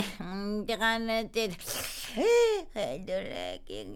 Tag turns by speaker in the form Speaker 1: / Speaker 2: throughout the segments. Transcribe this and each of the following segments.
Speaker 1: ねてかねてドラキン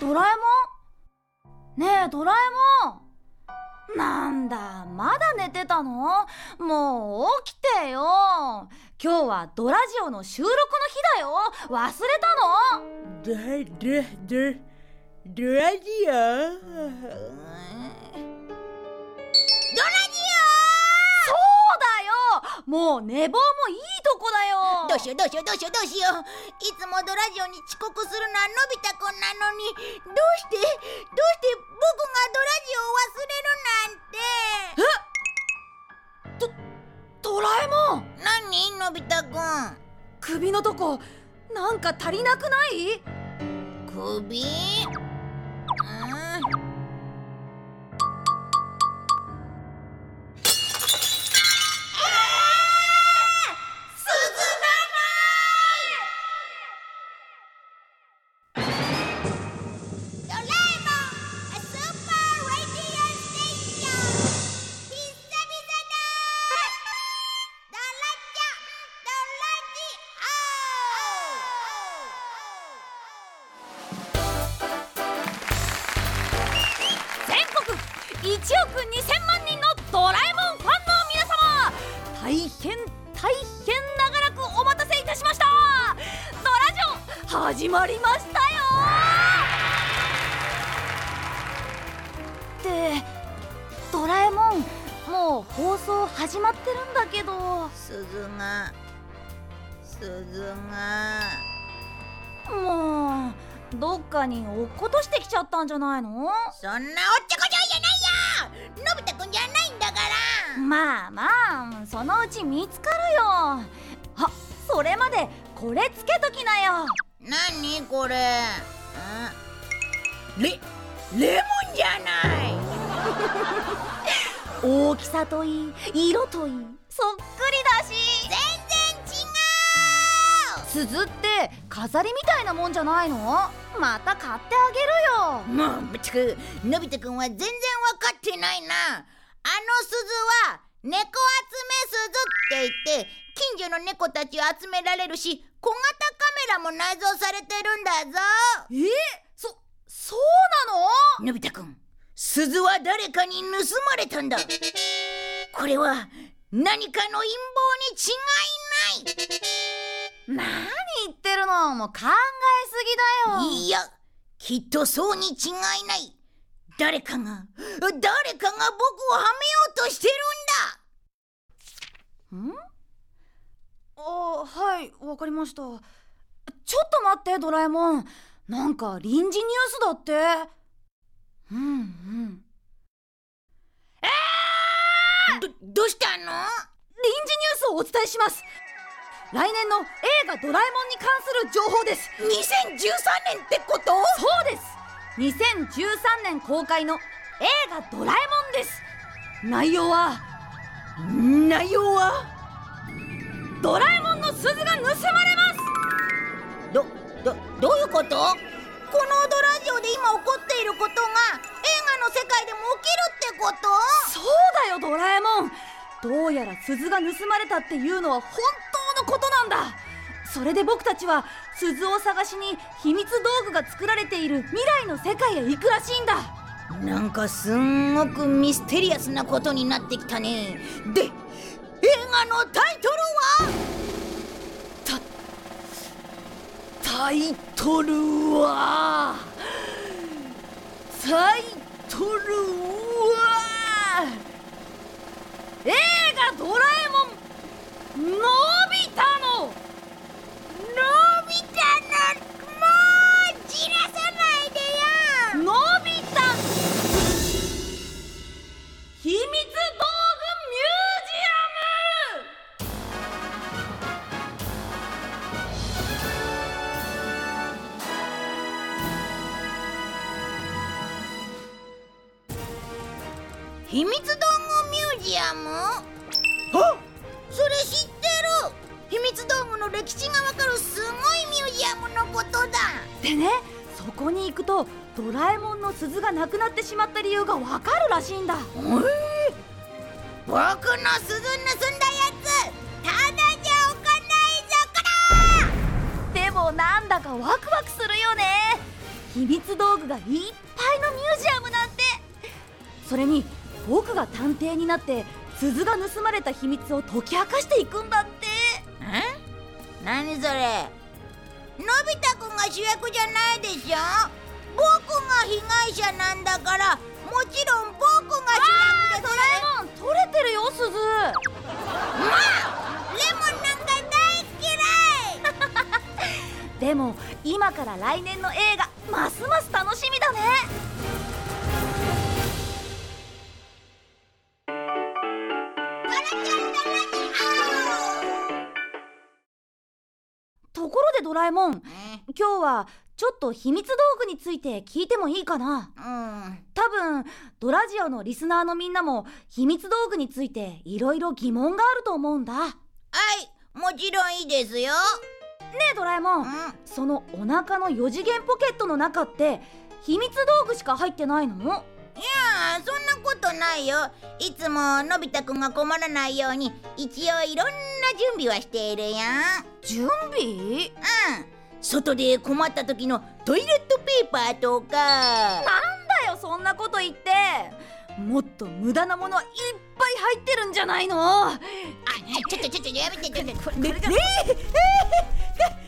Speaker 2: ドラえもん？ねえドラえもん。なんだまだ寝てたの？もう起きてよ。今日はドラジオの収録の日だよ。忘れたの？
Speaker 1: ドドドドラジオ？
Speaker 2: もう寝坊もいいとこだよ。
Speaker 1: オどうしようどうしようどうしようどうしよう。いつもドラジオに遅刻するのはのび太くんなのに。どうしてどうして僕がドラジオを忘れるなんて。
Speaker 2: ドラえもん？
Speaker 1: 何？のび太くん。
Speaker 2: 首のとこなんか足りなくない？
Speaker 1: 首？
Speaker 2: 1億2000万人のドラえもんファンの皆様大変大変長らくお待たせいたしましたドラジオ始まりましたよってドラえもんもう放送始まってるんだけど
Speaker 1: 鈴が鈴が
Speaker 2: もうどっかに落っことしてきちゃったんじゃないの？
Speaker 1: そんなおっちょこちょんじゃないんだから。
Speaker 2: まあまあそのうち見つかるよ。あそれまでこれつけときなよ。
Speaker 1: 何これ？んレレモンじゃない。
Speaker 2: 大きさといい色といいそっくりだし。
Speaker 1: 全然違
Speaker 2: 鈴って飾りみたいなもんじゃないの？また買ってあげるよ。
Speaker 1: うもうぶっちくのび太くんは全然わかってないなあの鈴は猫集め鈴って言って近所の猫たちを集められるし小型カメラも内蔵されてるんだぞ。
Speaker 2: え？そそうなの？
Speaker 1: のび太くん鈴は誰かに盗まれたんだ。これは何かの陰謀に違いない。
Speaker 2: 何言ってるの？もう考えすぎだよ。
Speaker 1: いやきっとそうに違いない。誰かが誰かが僕をはめようとしてるんだ。
Speaker 2: ん？あはいわかりました。ちょっと待ってドラえもん。なんか臨時ニュースだって。うんうん。
Speaker 1: どどうしたの？
Speaker 2: 臨時ニュースをお伝えします。来年の映画ドラえもんに関する情報です
Speaker 1: ?2013 年ってこと？
Speaker 2: そうです。2013年公開の映画ドラえもんです。内容は？
Speaker 1: 内容は
Speaker 2: ドラえもんの鈴が盗まれます。
Speaker 1: どどどういうこと？このドラジオで今起こっていることが映画の世界でも起きるってこと？
Speaker 2: そうだよドラえもん。どうやら鈴が盗まれたっていうのは本当のことなんだ。それで僕たちは鈴を探しに秘密道具が作られている未来の世界へ行くらしいんだ
Speaker 1: なんかすんごくミステリアスなことになってきたね。で映画のタイトルは？
Speaker 2: タイトルは？タイトルは？映画ドラえもんのび太の
Speaker 1: のび太の
Speaker 2: ミュージアム
Speaker 1: あ？それ知ってる。秘密道具の歴史がわかるすごいミュージアムのことだ。
Speaker 2: でねそこに行くとドラえもんの鈴がなくなってしまった理由がわかるらしいんだ。
Speaker 1: えー、僕の鈴盗んだやつ。ただじゃおかないぞこ
Speaker 2: ら。でもなんだかワクワクするよね。秘密道具がいっぱいのミュージアムなんて。それに僕が探偵になって鈴が盗まれた秘密を解き明かしていくんだって。
Speaker 1: え？何それ？のび太くんが主役じゃないでしょ？僕が被害者なんだからもちろん僕が主役
Speaker 2: です。ドラえもん取れてるよ鈴。
Speaker 1: まあレモンなんか大
Speaker 2: 嫌い。でも今から来年の映画ますます楽しみだねドラえもん。今日はちょっと秘密道具について聞いてもいいかな？
Speaker 1: うん。
Speaker 2: 多分ドラジオのリスナーのみんなも秘密道具についていろいろ疑問があると思うんだ。はい。
Speaker 1: もちろんいいですよ。
Speaker 2: ねえドラえもん、そのお腹の4次元ポケットの中って秘密道具しか入ってないの？いや
Speaker 1: そんなことないよ。いつものび太くんが困らないように一応いろんな準備はしているよ。
Speaker 2: 準備？
Speaker 1: うん。外で困った時のトイレットペーパーとか。
Speaker 2: なんだよそんなこと言って。もっと無駄なものはいっぱい入ってるんじゃないの？あ
Speaker 1: ちょっとちょっとやめてちょっと。こ
Speaker 2: れこれがえー、え。ー、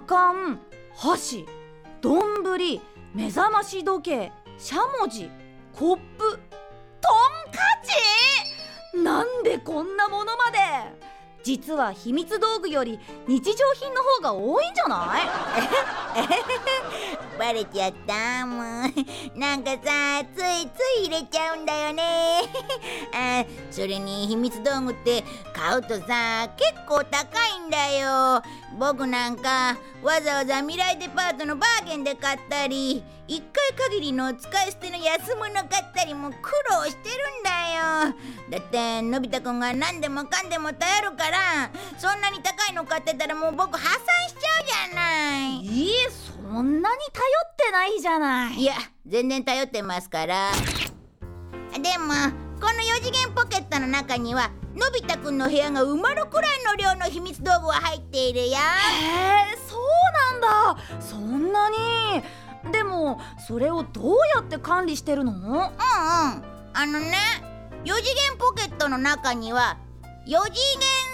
Speaker 1: かん
Speaker 2: 箸どんぶり目覚まし時計しゃもじコップトンカチ。なんでこんなものまで。実は秘密道具より日常品の方が多いんじゃない？え？
Speaker 1: バレちゃったもう なんかさついつい入れちゃうんだよね。あそれに秘密道具って買うとさ結構高いんだよ。僕なんかわざわざ未来デパートのバーゲンで買ったり一回限りの使い捨ての安物買ったりも苦労してるんだよ。だってのび太くんが何でもかんでも頼るからそんなに高いの買ってたらもう僕破産しちゃうじゃない。
Speaker 2: いえそんなに頼ってないじゃない。
Speaker 1: いや全然頼ってますから。でもこの4次元ポケットの中にはのび太くんの部屋が埋まるくらいの量の秘密道具は入っているよ。へ
Speaker 2: えそうなんだ。そんなに。でもそれをどうやって管理してるの？うんうん。
Speaker 1: あのね4次元ポケットの中には4次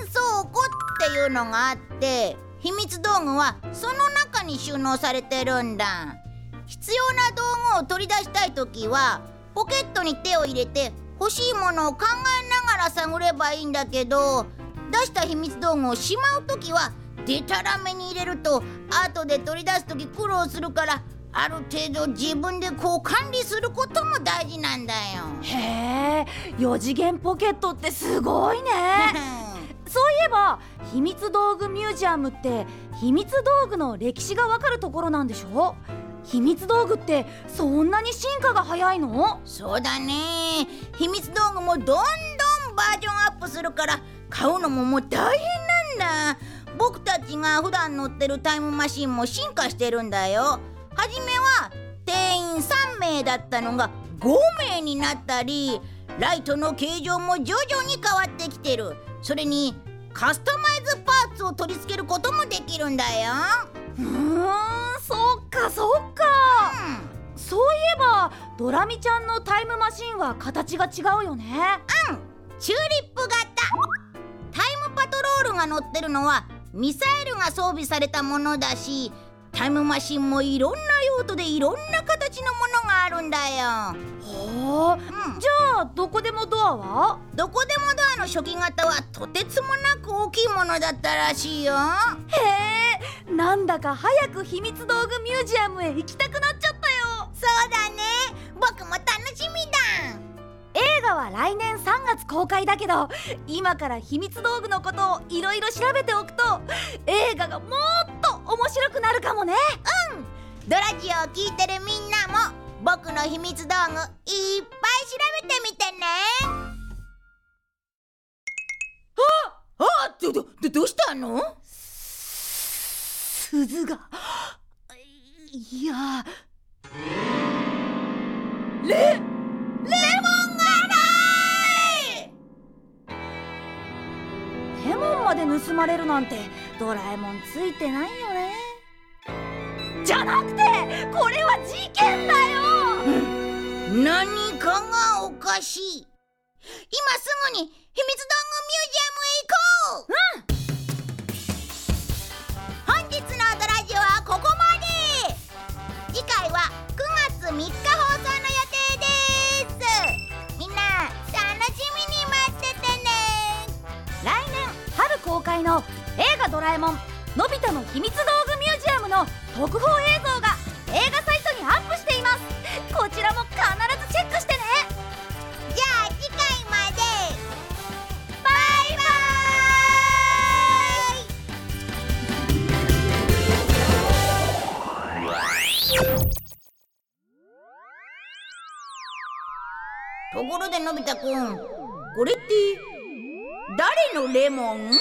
Speaker 1: 元倉庫っていうのがあって秘密道具はその中に収納されてるんだ。必要な道具を取り出したい時はポケットに手を入れて欲しいものを考えながら探ればいいんだけど出した秘密道具をしまう時はでたらめに入れると後で取り出す時苦労するからある程度自分でこう管理することも大事なんだよ。
Speaker 2: へえ4次元ポケットってすごいね そういえば秘密道具ミュージアムって秘密道具の歴史がわかるところなんでしょ？秘密道具ってそんなに進化が早いの？
Speaker 1: そうだね。秘密道具もどんどんバージョンアップするから買うのももう大変なんだ。僕たちが普段乗ってるタイムマシンも進化してるんだよ。初めは定員3名だったのが5名になったりライトの形状も徐々に変わってきてる。それにカスタマイズパーツを取り付けることもできるんだよ。
Speaker 2: ふーんそっかそっか、うん、そういえばドラミちゃんのタイムマシンは形が違うよね。
Speaker 1: うんチューリップ型。タイムパトロールが乗ってるのはミサイルが装備されたものだしタイムマシンもいろんな用途でいろんな形のものがあるんだよ。
Speaker 2: ほう、うん、じゃあどこでもドアは？
Speaker 1: どこでもドアの初期型はとてつもなく大きいものだったらしいよ。
Speaker 2: へえなんだか早く秘密道具ミュージアムへ行きたくなっちゃったよ。
Speaker 1: そうだね。僕も楽しみだ。
Speaker 2: 映画は来年3月公開だけど今から秘密道具のことをいろいろ調べておくと映画がもっと面白くなるかもね。
Speaker 1: ドラジオを聞いてるみんなも僕の秘密道具いっぱい調べてみてね。ああどどどどうしたの？
Speaker 2: 鈴が。いや。
Speaker 1: レレモンがない！
Speaker 2: レモンまで盗まれるなんてドラえもんついてないよね。じゃなくてこれは事件だよ。
Speaker 1: 何かがおかしい。今すぐに秘密道具ミュージアムへ行こう。うん
Speaker 2: ラえもんのび太の秘密道具ミュージアム」の特報映像が映画サイトにアップしています。こちらも必ずチェックしてね。
Speaker 1: じゃあ次回まで。バイバイ。ところでのび太くんこれって誰のレモン？